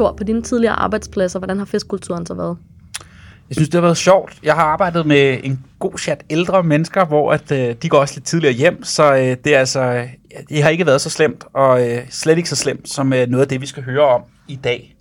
Thor, på dine tidligere arbejdspladser, hvordan har festkulturen så været? Jeg synes, det har været sjovt. Jeg har arbejdet med en god chat ældre mennesker, hvor at, øh, de går også lidt tidligere hjem, så øh, det, er altså, det har ikke været så slemt, og øh, slet ikke så slemt som øh, noget af det, vi skal høre om i dag.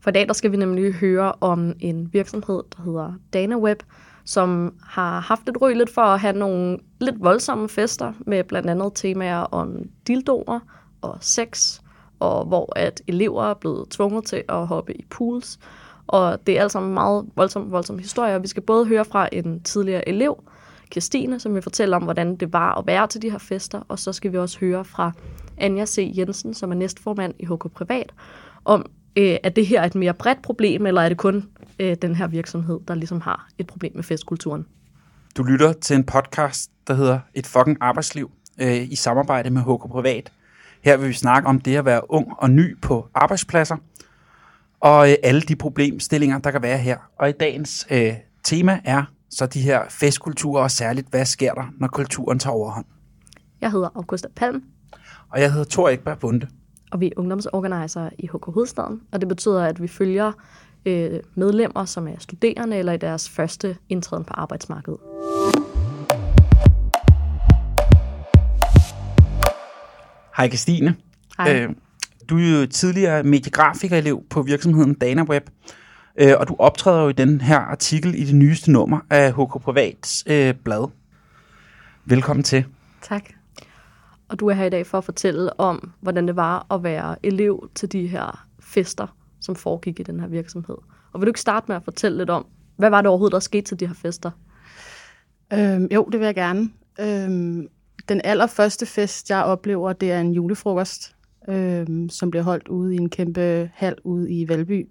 For i dag der skal vi nemlig høre om en virksomhed, der hedder DanaWeb, som har haft et ry lidt for at have nogle lidt voldsomme fester med blandt andet temaer om dildoer og sex, og hvor at elever er blevet tvunget til at hoppe i pools. Og det er altså en meget voldsom, voldsom historie, og vi skal både høre fra en tidligere elev, Kirstine, som vil fortælle om, hvordan det var at være til de her fester, og så skal vi også høre fra Anja C. Jensen, som er næstformand i HK Privat, om, øh, at det her er et mere bredt problem, eller er det kun øh, den her virksomhed, der ligesom har et problem med festkulturen? Du lytter til en podcast, der hedder Et fucking arbejdsliv, øh, i samarbejde med HK Privat. Her vil vi snakke om det at være ung og ny på arbejdspladser, og øh, alle de problemstillinger, der kan være her. Og i dagens øh, tema er så de her festkulturer, og særligt, hvad sker der, når kulturen tager overhånd? Jeg hedder Augusta Palm. Og jeg hedder Thor Ekberg Bunde. Og vi er ungdomsorganiser i HK Hovedstaden, og det betyder, at vi følger øh, medlemmer, som er studerende eller i deres første indtræden på arbejdsmarkedet. Hej Christine. Hej. Øh, du er jo tidligere mediegrafikerelev på virksomheden DanaWeb, øh, og du optræder jo i den her artikel i det nyeste nummer af HK Privats øh, blad. Velkommen til. Tak. Og du er her i dag for at fortælle om, hvordan det var at være elev til de her fester, som foregik i den her virksomhed. Og vil du ikke starte med at fortælle lidt om, hvad var det overhovedet, der skete til de her fester? Øhm, jo, det vil jeg gerne. Øhm, den allerførste fest, jeg oplever, det er en julefrokost, øh, som bliver holdt ude i en kæmpe hal ude i Valby.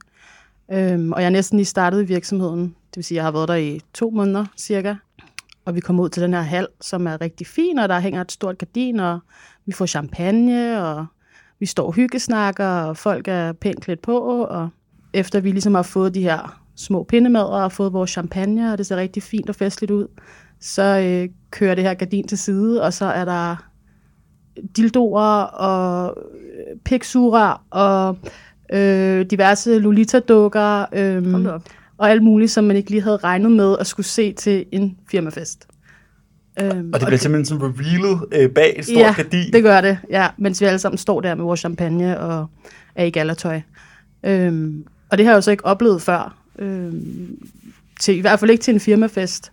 Øh, og jeg er næsten lige startet i virksomheden. Det vil sige, jeg har været der i to måneder cirka. Og vi kommer ud til den her hal, som er rigtig fin, og der hænger et stort gardin, og vi får champagne, og vi står og hyggesnakker, og folk er pænt klædt på, og efter vi ligesom har fået de her små pindemader og fået vores champagne, og det ser rigtig fint og festligt ud, så øh, kører det her gardin til side, og så er der dildoer og øh, piksurer og øh, diverse Lolita-dukker øh, og alt muligt, som man ikke lige havde regnet med at skulle se til en firmafest. Øhm, og det bliver simpelthen sådan revealet øh, bag et stort ja, gardin. det gør det, ja, mens vi alle sammen står der med vores champagne og er i gallertøj. Øhm, og det har jeg jo så ikke oplevet før. Øhm, til, I hvert fald ikke til en firmafest.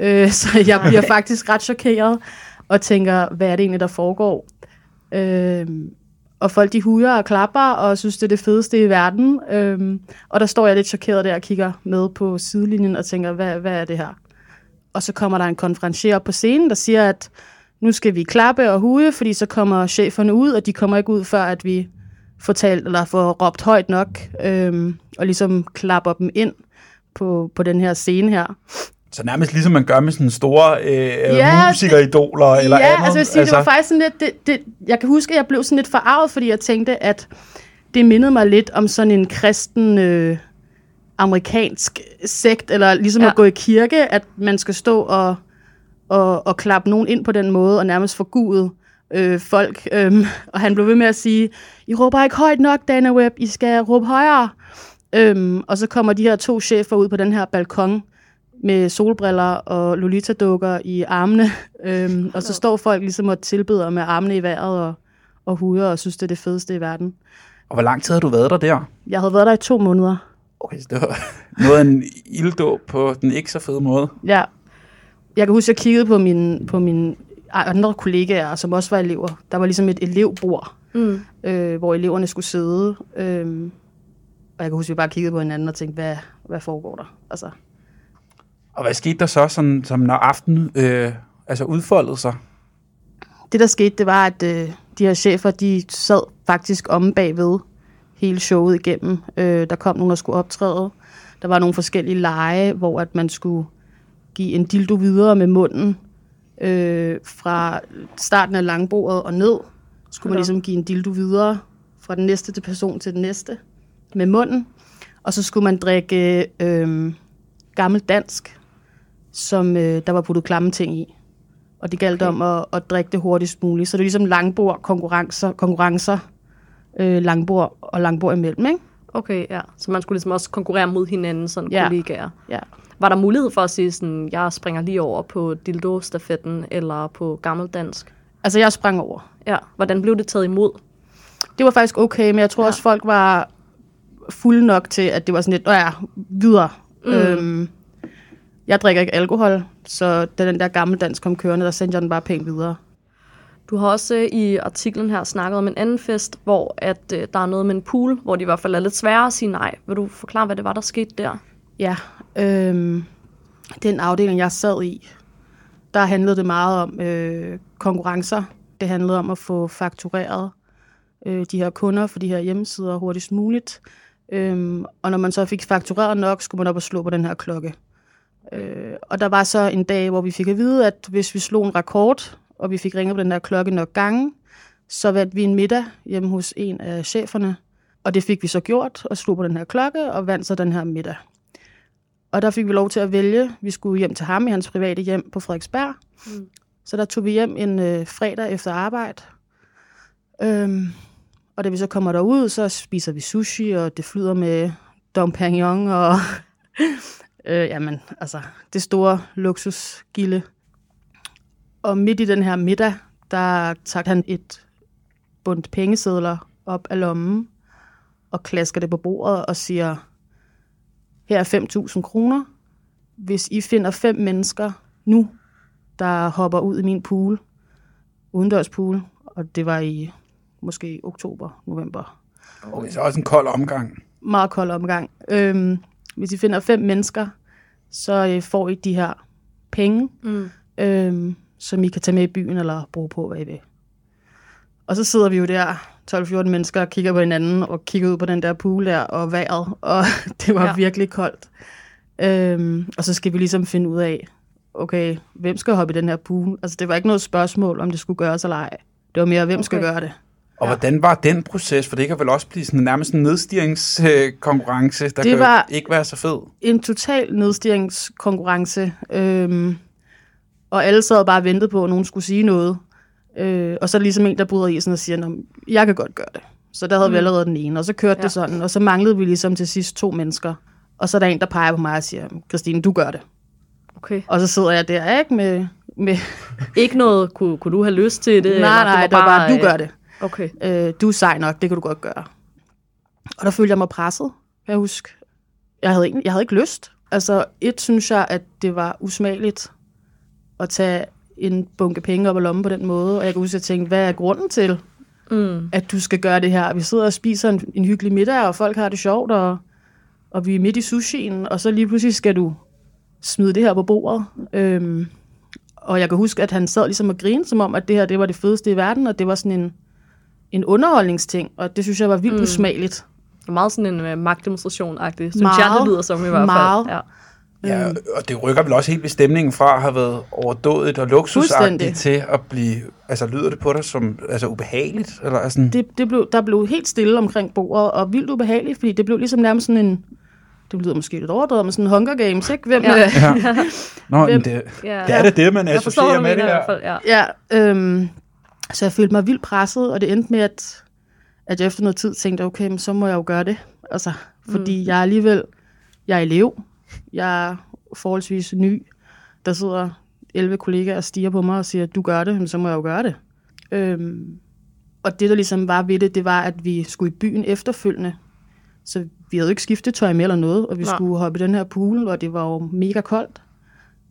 Øh, så jeg bliver faktisk ret chokeret og tænker, hvad er det egentlig, der foregår? Øhm, og folk de huger og klapper og synes, det er det fedeste i verden. Øhm, og der står jeg lidt chokeret der og kigger med på sidelinjen og tænker, hvad, hvad er det her? Og så kommer der en konferencier på scenen, der siger, at nu skal vi klappe og huge, fordi så kommer cheferne ud, og de kommer ikke ud, før at vi får talt, eller får råbt højt nok, øhm, og ligesom klapper dem ind på, på den her scene her. Så nærmest ligesom man gør med sådan store øh, ja, musikeridoler eller ja, andet. altså, jeg sige, altså det var faktisk sådan lidt, det, det, jeg kan huske, at jeg blev sådan lidt forarvet, fordi jeg tænkte, at det mindede mig lidt om sådan en kristen øh, amerikansk sekt, eller ligesom ja. at gå i kirke, at man skal stå og, og, og klappe nogen ind på den måde, og nærmest forgude øh, folk. Øhm, og han blev ved med at sige, I råber ikke højt nok, Dana Webb, I skal råbe højere. Øhm, og så kommer de her to chefer ud på den her balkon, med solbriller og Lolita-dukker i armene. Øhm, og så står folk ligesom og tilbeder med armene i vejret og, og huder og synes, det er det fedeste i verden. Og hvor lang tid har du været der der? Jeg havde været der i to måneder. Okay, så det var noget af en ilddåb på den ikke så fede måde. Ja. Jeg kan huske, at jeg kiggede på mine, på mine andre kollegaer, som også var elever. Der var ligesom et elevbord, mm. øh, hvor eleverne skulle sidde. Øh, og jeg kan huske, at vi bare kiggede på hinanden og tænkte, hvad, hvad foregår der? Altså, og hvad skete der så, sådan, som når aftenen øh, altså udfoldede sig? Det, der skete, det var, at øh, de her chefer, de sad faktisk om bagved hele showet igennem. Øh, der kom nogen, der skulle optræde. Der var nogle forskellige lege, hvor at man skulle give en dildo videre med munden. Øh, fra starten af langbordet og ned, skulle man ligesom give en dildo videre fra den næste til person til den næste med munden. Og så skulle man drikke øh, gammel dansk, som øh, der var puttet klamme ting i. Og det galt okay. om at, at drikke det hurtigst muligt. Så det er ligesom langbord konkurrencer, konkurrencer øh, langbord og langbord imellem, ikke? Okay, ja. Så man skulle ligesom også konkurrere mod hinanden, sådan Ja. kollegaer. Ja. Var der mulighed for at sige sådan, jeg springer lige over på dildo-stafetten eller på gammeldansk? Altså, jeg sprang over. Ja, hvordan blev det taget imod? Det var faktisk okay, men jeg tror Ja. også, folk var fulde nok til, at det var sådan lidt, ja, videre. Mm. Øhm, jeg drikker ikke alkohol, så da den der gammeldans kom kørende, der sendte jeg den bare pænt videre. Du har også øh, i artiklen her snakket om en anden fest, hvor at, øh, der er noget med en pool, hvor det i hvert fald er lidt sværere at sige nej. Vil du forklare, hvad det var, der skete der? Ja, øhm, den afdeling, jeg sad i, der handlede det meget om øh, konkurrencer. Det handlede om at få faktureret øh, de her kunder for de her hjemmesider hurtigst muligt. Øhm, og når man så fik faktureret nok, skulle man op og slå på den her klokke. Øh, og der var så en dag, hvor vi fik at vide, at hvis vi slog en rekord, og vi fik ringet på den her klokke nok gange, så vandt vi en middag hjemme hos en af cheferne. Og det fik vi så gjort, og slog på den her klokke, og vandt så den her middag. Og der fik vi lov til at vælge. Vi skulle hjem til ham i hans private hjem på Frederiksberg. Mm. Så der tog vi hjem en øh, fredag efter arbejde. Øhm, og da vi så kommer derud, så spiser vi sushi, og det flyder med Dom Perignon og øh, jamen, altså, det store luksusgilde. Og midt i den her middag, der tager han et bundt pengesedler op af lommen og klasker det på bordet og siger, her er 5.000 kroner. Hvis I finder fem mennesker nu, der hopper ud i min pool, udendørs pool, og det var i måske oktober, november. Okay, så også en kold omgang. Meget kold omgang. Øhm, hvis I finder fem mennesker, så øh, får I de her penge, Mm. øhm, som I kan tage med i byen eller bruge på, hvad I vil. Og så sidder vi jo der, 12-14 mennesker, og kigger på hinanden og kigger ud på den der pool der og vejret, og det var Ja. virkelig koldt. Øhm, og så skal vi ligesom finde ud af, okay, hvem skal hoppe i den her pool? Altså det var ikke noget spørgsmål, om det skulle gøres eller ej. Det var mere, hvem okay. skal gøre det? Og ja. hvordan var den proces? For det kan vel også blive sådan nærmest en nedstyringskonkurrence, der Det kan var- ikke være så fed. en total nedstyringskonkurrence, øhm, og alle sad bare og ventede på, at nogen skulle sige noget. Øh, og så er der ligesom en, der bryder isen og siger, "Nå, jeg kan godt gøre det. Så der havde mm. vi allerede den ene, og så kørte ja. Det sådan, og så manglede vi ligesom til sidst to mennesker. Og så er der en, der peger på mig og siger, Christine, du gør det. Okay. Og så sidder jeg der, ikke, med... med Ikke noget, kunne, kunne du have lyst til det? nej, nej, det var bare, du øh, gør det. Okay. øh, du er sej nok, det kan du godt gøre. Og der følte jeg mig presset, kan jeg huske. Jeg havde, ikke, jeg havde ikke lyst. Altså, et synes jeg, at det var usmageligt at tage en bunke penge op af lommen på den måde. Og jeg kan huske, at jeg tænkte, hvad er grunden til, Mm. at du skal gøre det her? Vi sidder og spiser en, en hyggelig middag, og folk har det sjovt, og, og vi er midt i sushien, og så lige pludselig skal du smide det her på bordet. Øhm, og jeg kan huske, at han sad ligesom og grinede, som om, at det her det var det fedeste i verden, og det var sådan en, en underholdningsting, og det synes jeg var vildt Mm. usmageligt. Det er meget sådan en uh, magtdemonstration-agtig, synes Meget. jeg, det lyder som i hvert fald. Meget. Ja. Ja, og det rykker vel også helt ved stemningen fra at have været overdådigt og luksusagtigt til at blive... Altså, lyder det på dig som altså, ubehageligt? Eller er sådan, Det, det blev, der blev helt stille omkring bordet, og vildt ubehageligt, fordi det blev ligesom nærmest sådan en, det lyder måske lidt overdrevet, men sådan en Hunger Games, ikke? Hvem, Ja. ja. ja. Nå, Hvem- det, Ja. det er det det, man associerer med det her. hvert fald. Ja. Ja, øhm, så jeg følte mig vildt presset, og det endte med, at, at jeg efter noget tid tænkte, okay, men så må jeg jo gøre det. Altså, fordi mm. jeg er alligevel, jeg er elev, jeg er forholdsvis ny, der sidder 11 kollegaer og stiger på mig og siger, du gør det, men så må jeg jo gøre det. Øhm, og det, der ligesom var ved det, det var, at vi skulle i byen efterfølgende. Så vi havde jo ikke skiftetøj med eller noget, og vi Nej. Skulle hoppe i den her pool, og det var jo mega koldt.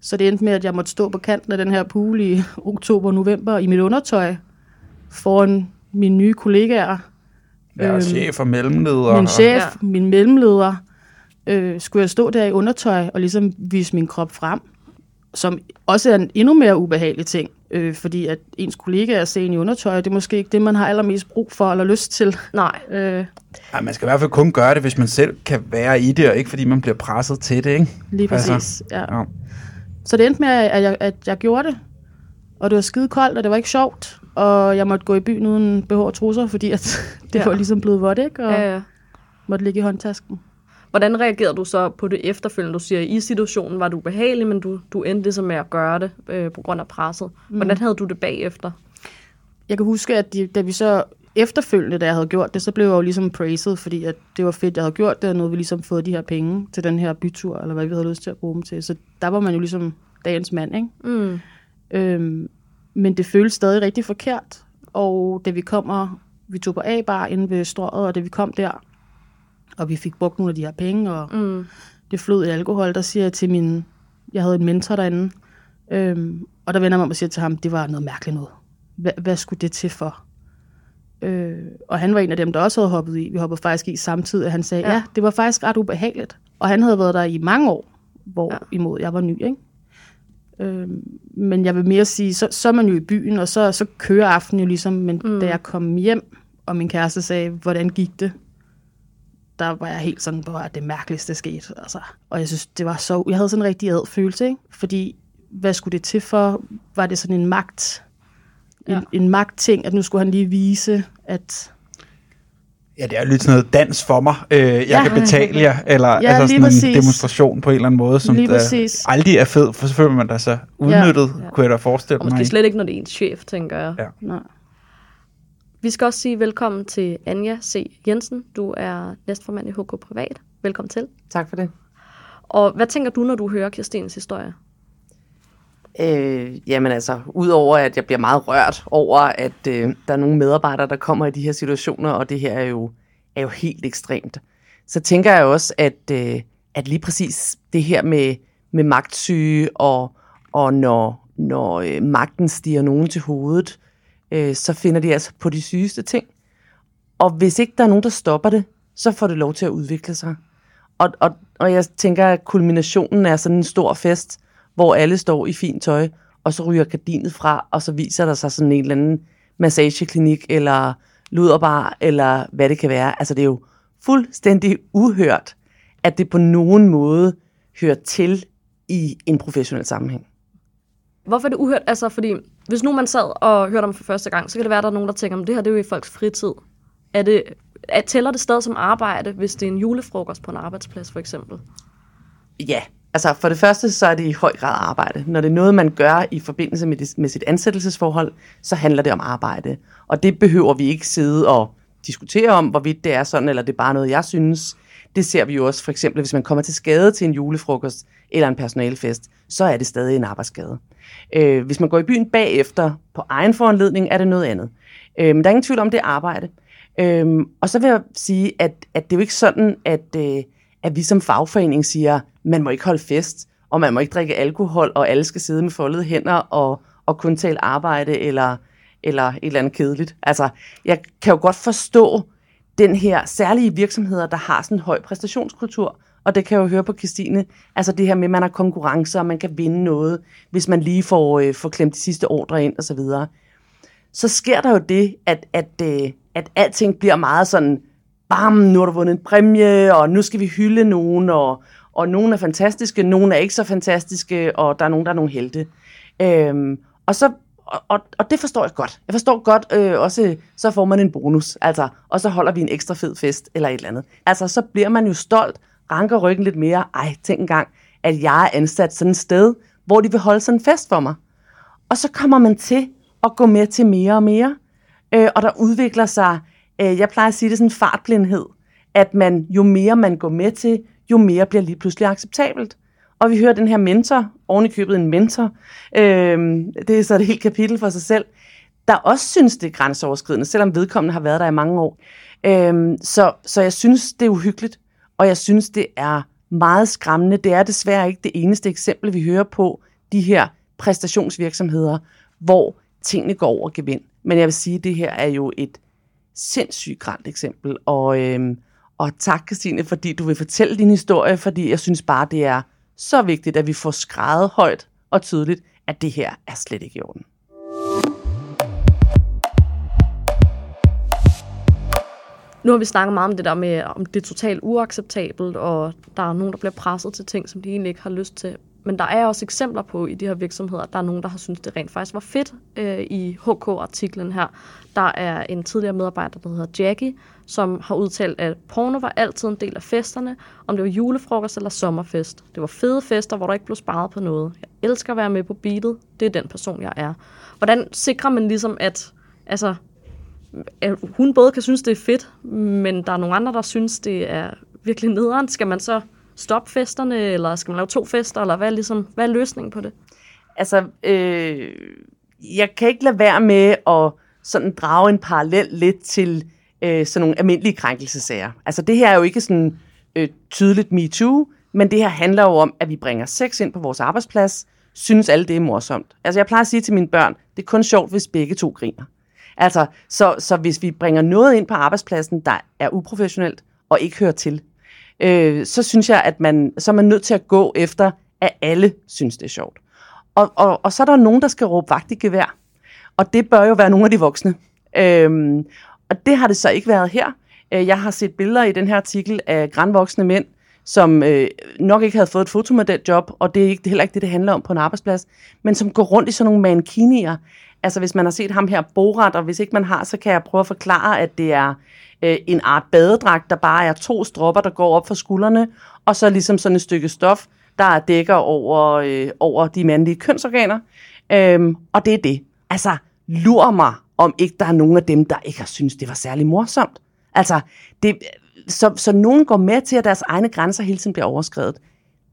Så det endte med, at jeg måtte stå på kanten af den her pool i oktober november i mit undertøj foran mine nye kollegaer. Ja, Øhm, chef og mellemleder. Min chef, Ja. min mellemleder, øh, skulle jeg stå der i undertøj og ligesom vise min krop frem, som også er en endnu mere ubehagelig ting, øh, fordi at ens kollegaer ser en i undertøj, det er måske ikke det, man har allermest brug for eller lyst til. Nej. Øh, Ja, man skal i hvert fald kun gøre det, hvis man selv kan være i det, og ikke fordi man bliver presset til det, ikke? lige Altså, præcis. Ja. Ja. Så det endte med, at jeg, at jeg gjorde det, og det var skide koldt, og det var ikke sjovt, og jeg måtte gå i byen uden BH og trusser, fordi at det Ja. var ligesom blevet vådt, ikke? Og Ja, ja. måtte ligge i håndtasken. Hvordan reagerede du så på det efterfølgende? Du siger, at i situationen var du ubehagelig, men du, du endte ligesom med at gøre det øh, på grund af presset. Hvordan havde du det bagefter? Jeg kan huske, at de, da vi så efterfølgende, da jeg havde gjort det, så blev jeg jo ligesom praised, fordi at det var fedt, jeg havde gjort det, og nu havde vi ligesom fået de her penge til den her bytur, eller hvad vi havde lyst til at bruge dem til. Så der var man jo ligesom dagens mand, ikke? Mm. Øhm, men det føltes stadig rigtig forkert, og da vi kommer, vi tog på A-bar inde ved strøget, og da vi kom der, og vi fik brugt nogle af de her penge, og Mm. det flød i alkohol, der siger jeg til min, jeg havde en mentor derinde, øhm, og der vender jeg mig om og siger til ham, det var noget mærkeligt noget. Hvad, hvad skulle det til for? Øh, og han var en af dem, der også havde hoppet i. Vi hoppede faktisk i samtidig, og han sagde, Ja. ja. det var faktisk ret ubehageligt. Og han havde været der i mange år, hvor ja. imod jeg var ny, ikke? Øhm, men jeg vil mere sige, så, så er man jo i byen, og så, så kører aftenen jo ligesom, men mm. da jeg kom hjem, og min kæreste sagde, hvordan gik det? Der var jeg helt sådan, hvor det mærkeligste skete. Altså. Og jeg synes, det var så... Jeg havde sådan en rigtig ad følelse, ikke? Fordi, hvad skulle det til for? Var det sådan en magt? En, Ja. en magtting, at nu skulle han lige vise, at... Ja, det er jo lidt sådan noget dans for mig. Øh, jeg Ja. kan betale jer, eller Ja, altså sådan en præcis. demonstration på en eller anden måde, som der aldrig er fed, for så føler man der så udnyttet, Ja. kunne jeg da forestille Og mig. måske slet ikke, når det er ens chef, tænker jeg. Ja. Nej. Vi skal også sige velkommen til Anja C. Jensen. Du er næstformand i HK Privat. Velkommen til. Tak for det. Og hvad tænker du, når du hører Kirstines historie? Øh, jamen altså, udover at jeg bliver meget rørt over, at øh, der er nogle medarbejdere, der kommer i de her situationer, og det her er jo, er jo helt ekstremt, så tænker jeg også, at, øh, at lige præcis det her med, med magtsyge, og, og når, når øh, magten stiger nogen til hovedet, øh, så finder de altså på de sygeste ting. Og hvis ikke der er nogen, der stopper det, så får det lov til at udvikle sig. Og, og, og jeg tænker, at kulminationen er sådan en stor fest, hvor alle står i fint tøj, og så ryger gardinet fra, og så viser der sig sådan en eller anden massageklinik, eller luderbar, eller hvad det kan være. Altså det er jo fuldstændig uhørt, at det på nogen måde hører til i en professionel sammenhæng. Hvorfor er det uhørt? Altså, fordi hvis nu man sad og hørte om for første gang, så kan det være, at der er nogen, der tænker, at det her det er jo i folks fritid. Er det, er, tæller det stadig som arbejde, hvis det er en julefrokost på en arbejdsplads, for eksempel? Ja, altså for det første, så er det i høj grad arbejde. Når det er noget, man gør i forbindelse med, det, med sit ansættelsesforhold, så handler det om arbejde. Og det behøver vi ikke sidde og diskutere om, hvorvidt det er sådan, eller det er bare noget, jeg synes. Det ser vi jo også for eksempel, hvis man kommer til skade til en julefrokost eller en personalefest, så er det stadig en arbejdsskade. Øh, hvis man går i byen bagefter på egen foranledning, er det noget andet. Øh, men der er ingen tvivl om, det er arbejde. Øh, og så vil jeg sige, at, at det er jo ikke sådan, at, øh, at vi som fagforening siger, man må ikke holde fest, og man må ikke drikke alkohol, og alle skal sidde med foldede hænder og, og kun tale arbejde eller, eller et eller andet kedeligt. Altså, jeg kan jo godt forstå den her særlige virksomheder, der har sådan en høj præstationskultur, og det kan jeg jo høre på Christine, altså det her med, at man har konkurrencer, og man kan vinde noget, hvis man lige får, øh, får klemt de sidste ordre ind, og så videre så sker der jo det, at, at, øh, at alting bliver meget sådan, bam, nu har du vundet en præmie, og nu skal vi hylde nogen, og, og nogen er fantastiske, nogen er ikke så fantastiske, og der er nogen, der er nogle helte. Øhm, og, så, og, og, og det forstår jeg godt. Jeg forstår godt øh, også, så får man en bonus, altså, og så holder vi en ekstra fed fest, eller et eller andet. Altså, så bliver man jo stolt, ranker ryggen lidt mere, ej, tænk engang, at jeg er ansat sådan et sted, hvor de vil holde sådan en fest for mig. Og så kommer man til at gå med til mere og mere. Øh, og der udvikler sig, øh, jeg plejer at sige det sådan en fartblindhed, at man, jo mere man går med til, jo mere bliver lige pludselig acceptabelt. Og vi hører den her mentor, ovenikøbet i købet en mentor, øh, det er så et helt kapitel for sig selv, der også synes, det er grænseoverskridende, selvom vedkommende har været der i mange år. Øh, så, så jeg synes, det er uhyggeligt, og jeg synes, det er meget skræmmende. Det er desværre ikke det eneste eksempel, vi hører på de her præstationsvirksomheder, hvor tingene går over gevind. Men jeg vil sige, at det her er jo et sindssygt grant eksempel. Og, øhm, og tak, Christine, fordi du vil fortælle din historie, fordi jeg synes bare, det er så vigtigt, at vi får skrevet højt og tydeligt, at det her er slet ikke i orden. Nu har vi snakket meget om det der med, om det er totalt uacceptabelt, og der er nogen, der bliver presset til ting, som de egentlig ikke har lyst til. Men der er også eksempler på i de her virksomheder, der er nogen, der har syntes, det rent faktisk var fedt øh, i HK-artiklen her. Der er en tidligere medarbejder, der hedder Jackie, som har udtalt, at porno var altid en del af festerne, om det var julefrokost eller sommerfest. Det var fede fester, hvor der ikke blev sparet på noget. Jeg elsker at være med på beatet. Det er den person, jeg er. Hvordan sikrer man ligesom, at altså, at hun både kan synes, det er fedt, men der er nogle andre, der synes, det er virkelig nederen. Skal man så stoppe festerne, eller skal man lave to fester, eller hvad er, ligesom, hvad er løsningen på det? Altså, øh, jeg kan ikke lade være med at sådan drage en parallel lidt til øh, sådan nogle almindelige krænkelsesager. Altså, det her er jo ikke sådan øh, tydeligt MeToo, men det her handler jo om, at vi bringer sex ind på vores arbejdsplads, synes alle, det er morsomt. Altså, jeg plejer at sige til mine børn, det er kun sjovt, hvis begge to griner. Altså, så, så hvis vi bringer noget ind på arbejdspladsen, der er uprofessionelt og ikke hører til, øh, så synes jeg, at man, så er man nødt til at gå efter, at alle synes, det er sjovt. Og, og, og så er der nogen, der skal råbe vagt i gevær. Og det bør jo være nogle af de voksne. Øhm, og det har det så ikke været her. Øh, jeg har set billeder i den her artikel af grænvoksne mænd, som øh, nok ikke havde fået et fotomodeljob, og det er ikke, det er heller ikke det, det handler om på en arbejdsplads, men som går rundt i sådan nogle mankinier. Altså hvis man har set ham her Borat, og hvis ikke man har, så kan jeg prøve at forklare, at det er øh, en art badedragt, der bare er to stropper, der går op for skuldrene, og så ligesom sådan et stykke stof, der dækker over, øh, over de mandlige kønsorganer. Øhm, og det er det. Altså, lur mig, om ikke der er nogen af dem, der ikke har syntes, det var særlig morsomt. Altså, det, så, så nogen går med til, at deres egne grænser hele tiden bliver overskrevet.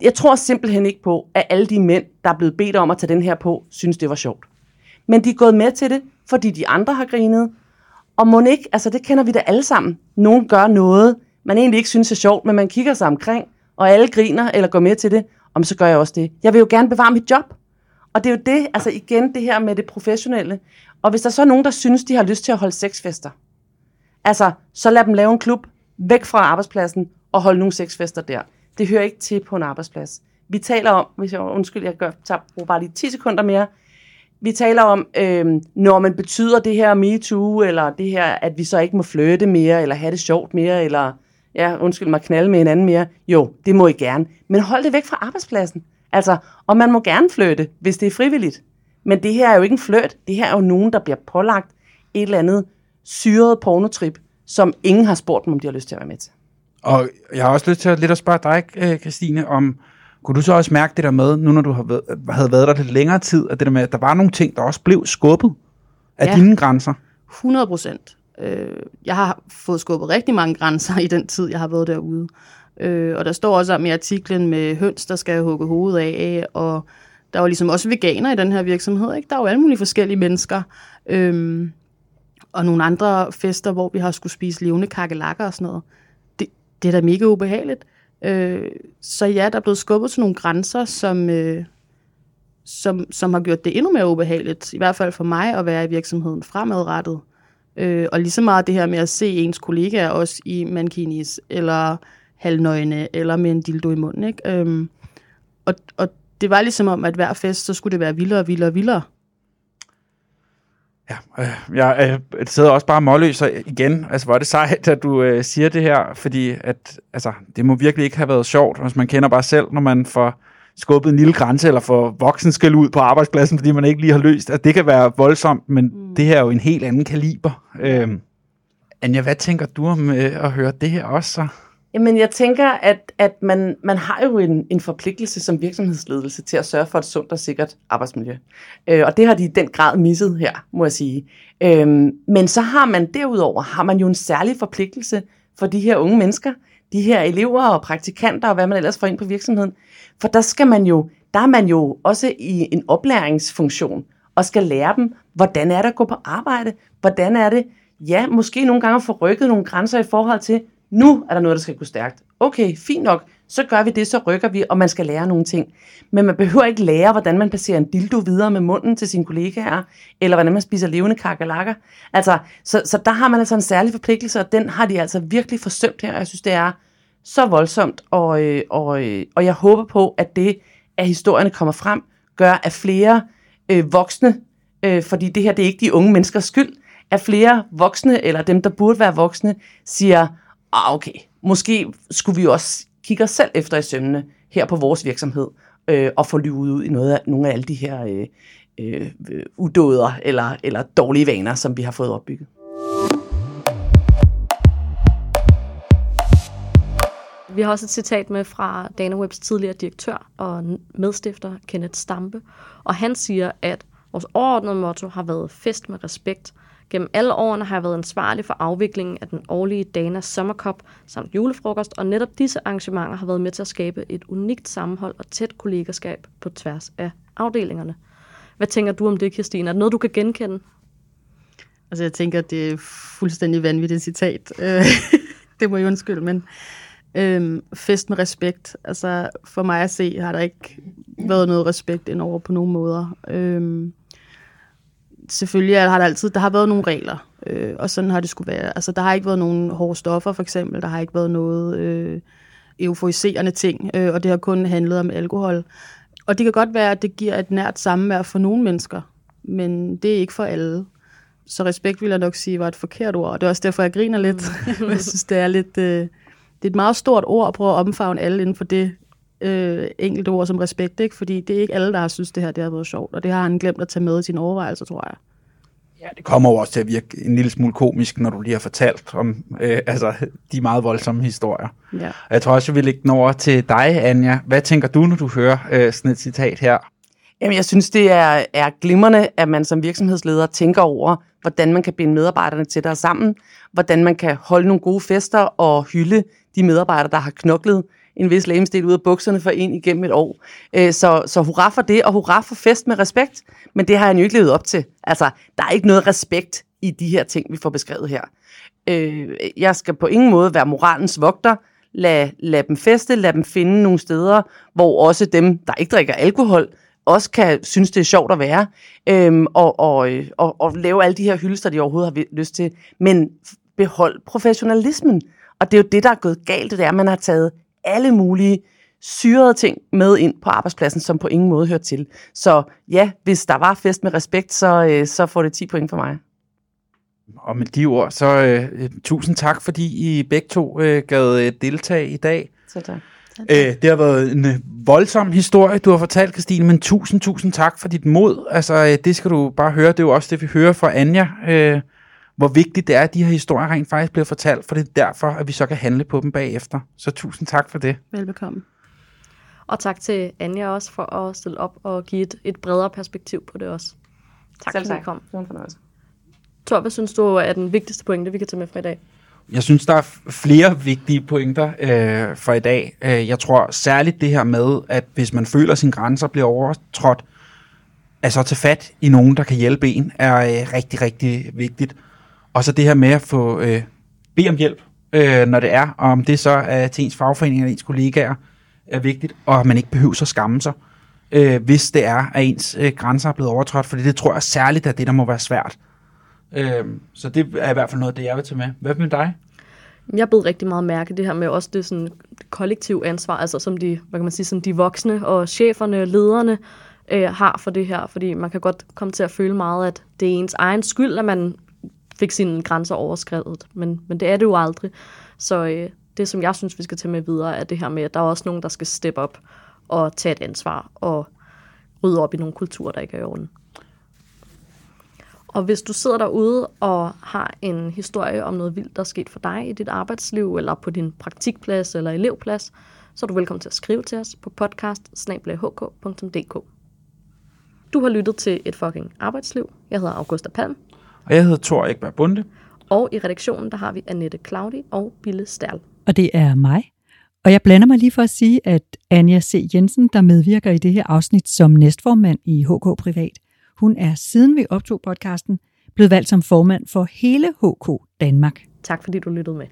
Jeg tror simpelthen ikke på, at alle de mænd, der er blevet bedt om at tage den her på, synes det var sjovt. Men de er gået med til det, fordi de andre har grinet. Og må ikke, altså det kender vi da alle sammen. Nogen gør noget, man egentlig ikke synes er sjovt, men man kigger sig omkring, og alle griner eller går med til det, om så gør jeg også det. Jeg vil jo gerne bevare mit job. Og det er jo det, altså igen det her med det professionelle. Og hvis der så er nogen, der synes, de har lyst til at holde sexfester, altså så lad dem lave en klub væk fra arbejdspladsen og holde nogle sexfester der. Det hører ikke til på en arbejdsplads. Vi taler om, hvis jeg undskyld, jeg gør, tager, bruger bare lige 10 sekunder mere, vi taler om, øh, når man betyder det her MeToo, eller det her, at vi så ikke må flytte mere, eller have det sjovt mere, eller ja, undskyld mig, knalde med en anden mere. Jo, det må I gerne. Men hold det væk fra arbejdspladsen. Altså, og man må gerne flytte, hvis det er frivilligt. Men det her er jo ikke en fløt. Det her er jo nogen, der bliver pålagt et eller andet syret pornotrip, som ingen har spurgt dem, om de har lyst til at være med til. Og jeg har også lyst til at lidt at spørge dig, Christine, om kunne du så også mærke det der med, nu når du har været, havde været der lidt længere tid, at det der med, at der var nogle ting, der også blev skubbet af ja. dine grænser? 100 procent. Øh, jeg har fået skubbet rigtig mange grænser i den tid, jeg har været derude. Øh, og der står også om i artiklen med høns, der skal hugge hovedet af, og der var ligesom også veganer i den her virksomhed. Ikke? Der er jo alle mulige forskellige mennesker. Øhm, og nogle andre fester, hvor vi har skulle spise levende kakelakker og sådan noget. Det, det er da mega ubehageligt. Øh, så ja, der er blevet skubbet til nogle grænser, som, øh, som, som har gjort det endnu mere ubehageligt, i hvert fald for mig, at være i virksomheden fremadrettet. Øh, og lige så meget det her med at se ens kollegaer også i mankinis, eller halvnøgne, eller med en dildo i munden. Ikke? Øhm, og, og det var ligesom om, at hver fest, så skulle det være vildere og vildere og vildere. Ja, øh, jeg øh, sidder også bare målløs igen. Altså, hvor er det sejt, at du øh, siger det her, fordi at, altså, det må virkelig ikke have været sjovt, hvis man kender bare selv, når man får skubbet en lille grænse, eller får voksen skal ud på arbejdspladsen, fordi man ikke lige har løst, at det kan være voldsomt, men mm. det her er jo en helt anden kaliber. Øh, Anja, hvad tænker du om øh, at høre det her også så? Jamen, jeg tænker, at, at man, man har jo en, en forpligtelse som virksomhedsledelse til at sørge for et sundt og sikkert arbejdsmiljø. Øh, og det har de i den grad misset her, må jeg sige. Øh, men så har man derudover har man jo en særlig forpligtelse for de her unge mennesker, de her elever og praktikanter og hvad man ellers får ind på virksomheden. For der skal man jo, der er man jo også i en oplæringsfunktion og skal lære dem, hvordan er det at gå på arbejde, hvordan er det, ja, måske nogle gange at få rykket nogle grænser i forhold til, nu er der noget, der skal gå stærkt. Okay, fint nok. Så gør vi det, så rykker vi, og man skal lære nogle ting. Men man behøver ikke lære, hvordan man placerer en dildo videre med munden til sine kollegaer, eller hvordan man spiser levende kakalakker. Altså, så, så der har man altså en særlig forpligtelse, og den har de altså virkelig forsømt her, og jeg synes, det er så voldsomt, og, øh, og, øh, og jeg håber på, at det, at historierne kommer frem, gør, at flere øh, voksne, øh, fordi det her det er ikke de unge menneskers skyld, at flere voksne, eller dem, der burde være voksne, siger, ah, okay, måske skulle vi også kigge os selv efter i sømmene her på vores virksomhed, øh, og få lyvet ud i noget af, nogle af alle de her øh, øh, udåder eller, eller dårlige vaner, som vi har fået opbygget. Vi har også et citat med fra Dana Webs tidligere direktør og medstifter Kenneth Stampe, og han siger, at vores overordnede motto har været fest med respekt, Gennem alle årene har jeg været ansvarlig for afviklingen af den årlige Dana Sommerkop samt julefrokost, og netop disse arrangementer har været med til at skabe et unikt sammenhold og tæt kollegerskab på tværs af afdelingerne. Hvad tænker du om det, Kirstine? Er det noget, du kan genkende? Altså, jeg tænker, det er fuldstændig vanvittigt citat. Det må jeg undskylde, men øhm, fest med respekt. Altså, for mig at se, har der ikke været noget respekt indover på nogen måder. Øhm, selvfølgelig har der altid, der har været nogle regler, øh, og sådan har det skulle være. Altså, der har ikke været nogen hårde stoffer, for eksempel. Der har ikke været noget øh, euforiserende ting, øh, og det har kun handlet om alkohol. Og det kan godt være, at det giver et nært samvær for nogle mennesker, men det er ikke for alle. Så respekt vil jeg nok sige var et forkert ord, og det er også derfor, jeg griner lidt. Mm. jeg synes, det er lidt... Øh, det er et meget stort ord at prøve at omfavne alle inden for det øh, enkelte ord som respekt, ikke? fordi det er ikke alle, der har synes, det her det har været sjovt, og det har han glemt at tage med i sine overvejelser, tror jeg. Ja, det kommer jo også til at virke en lille smule komisk, når du lige har fortalt om øh, altså, de meget voldsomme historier. Ja. Og jeg tror også, jeg vil lægge den over til dig, Anja. Hvad tænker du, når du hører øh, sådan et citat her? Jamen, jeg synes, det er, er glimrende, at man som virksomhedsleder tænker over, hvordan man kan binde medarbejderne tættere sammen, hvordan man kan holde nogle gode fester og hylde de medarbejdere, der har knoklet en vis lægemstil ud af bukserne for en igennem et år. Øh, så, så hurra for det, og hurra for fest med respekt. Men det har han jo ikke levet op til. Altså, der er ikke noget respekt i de her ting, vi får beskrevet her. Øh, jeg skal på ingen måde være moralens vogter. Lad, lad dem feste, lad dem finde nogle steder, hvor også dem, der ikke drikker alkohol, også kan synes, det er sjovt at være, øhm, og, og, øh, og, og lave alle de her hylster, de overhovedet har lyst til. Men behold professionalismen. Og det er jo det, der er gået galt, det er, at man har taget alle mulige syrede ting med ind på arbejdspladsen, som på ingen måde hører til. Så ja, hvis der var fest med respekt, så, øh, så får det 10 point for mig. Og med de ord, så øh, tusind tak, fordi I begge to øh, gad øh, deltage i dag. Så tak. Øh, det har været en øh, voldsom historie, du har fortalt, Christine, men tusind, tusind tak for dit mod. Altså, øh, det skal du bare høre. Det er jo også det, vi hører fra Anja. Øh, hvor vigtigt det er, at de her historier rent faktisk bliver fortalt, for det er derfor, at vi så kan handle på dem bagefter. Så tusind tak for det. Velbekomme. Og tak til Anja også for at stille op og give et, et bredere perspektiv på det også. Tak, Selv fordi tak. Kom. Det var en fornøjelse. Tor, hvad synes du er den vigtigste pointe, vi kan tage med fra i dag? Jeg synes, der er flere vigtige pointer øh, for i dag. Øh, jeg tror særligt det her med, at hvis man føler, at sine grænser bliver overtrådt, altså at tage fat i nogen, der kan hjælpe en, er øh, rigtig, rigtig vigtigt. Og så det her med at få øh, bede om hjælp, øh, når det er, og om det så er til ens fagforening eller ens kollegaer, er vigtigt, og at man ikke behøver at skamme sig, øh, hvis det er, at ens øh, grænser er blevet overtrådt, for det tror jeg særligt er det, der må være svært. Øh, så det er i hvert fald noget af det, jeg vil tage med. Hvad med dig? Jeg blev rigtig meget mærke det her med også det sådan kollektive ansvar, altså som de, hvad kan man sige, som de voksne og cheferne og lederne øh, har for det her, fordi man kan godt komme til at føle meget, at det er ens egen skyld, at man fik sine grænser overskrevet, men, men det er det jo aldrig. Så øh, det, som jeg synes, vi skal tage med videre, er det her med, at der er også nogen, der skal steppe op og tage et ansvar og rydde op i nogle kulturer, der ikke er i orden. Og hvis du sidder derude og har en historie om noget vildt, der er sket for dig i dit arbejdsliv, eller på din praktikplads eller elevplads, så er du velkommen til at skrive til os på podcast Du har lyttet til Et fucking arbejdsliv. Jeg hedder Augusta Palm, og jeg hedder Thor Ekberg Bunde. og i redaktionen der har vi Annette Claudi og Bille Stærl. og det er mig. Og jeg blander mig lige for at sige, at Anja C. Jensen, der medvirker i det her afsnit som næstformand i HK Privat, hun er siden vi optog podcasten blevet valgt som formand for hele HK Danmark. Tak fordi du lyttede med.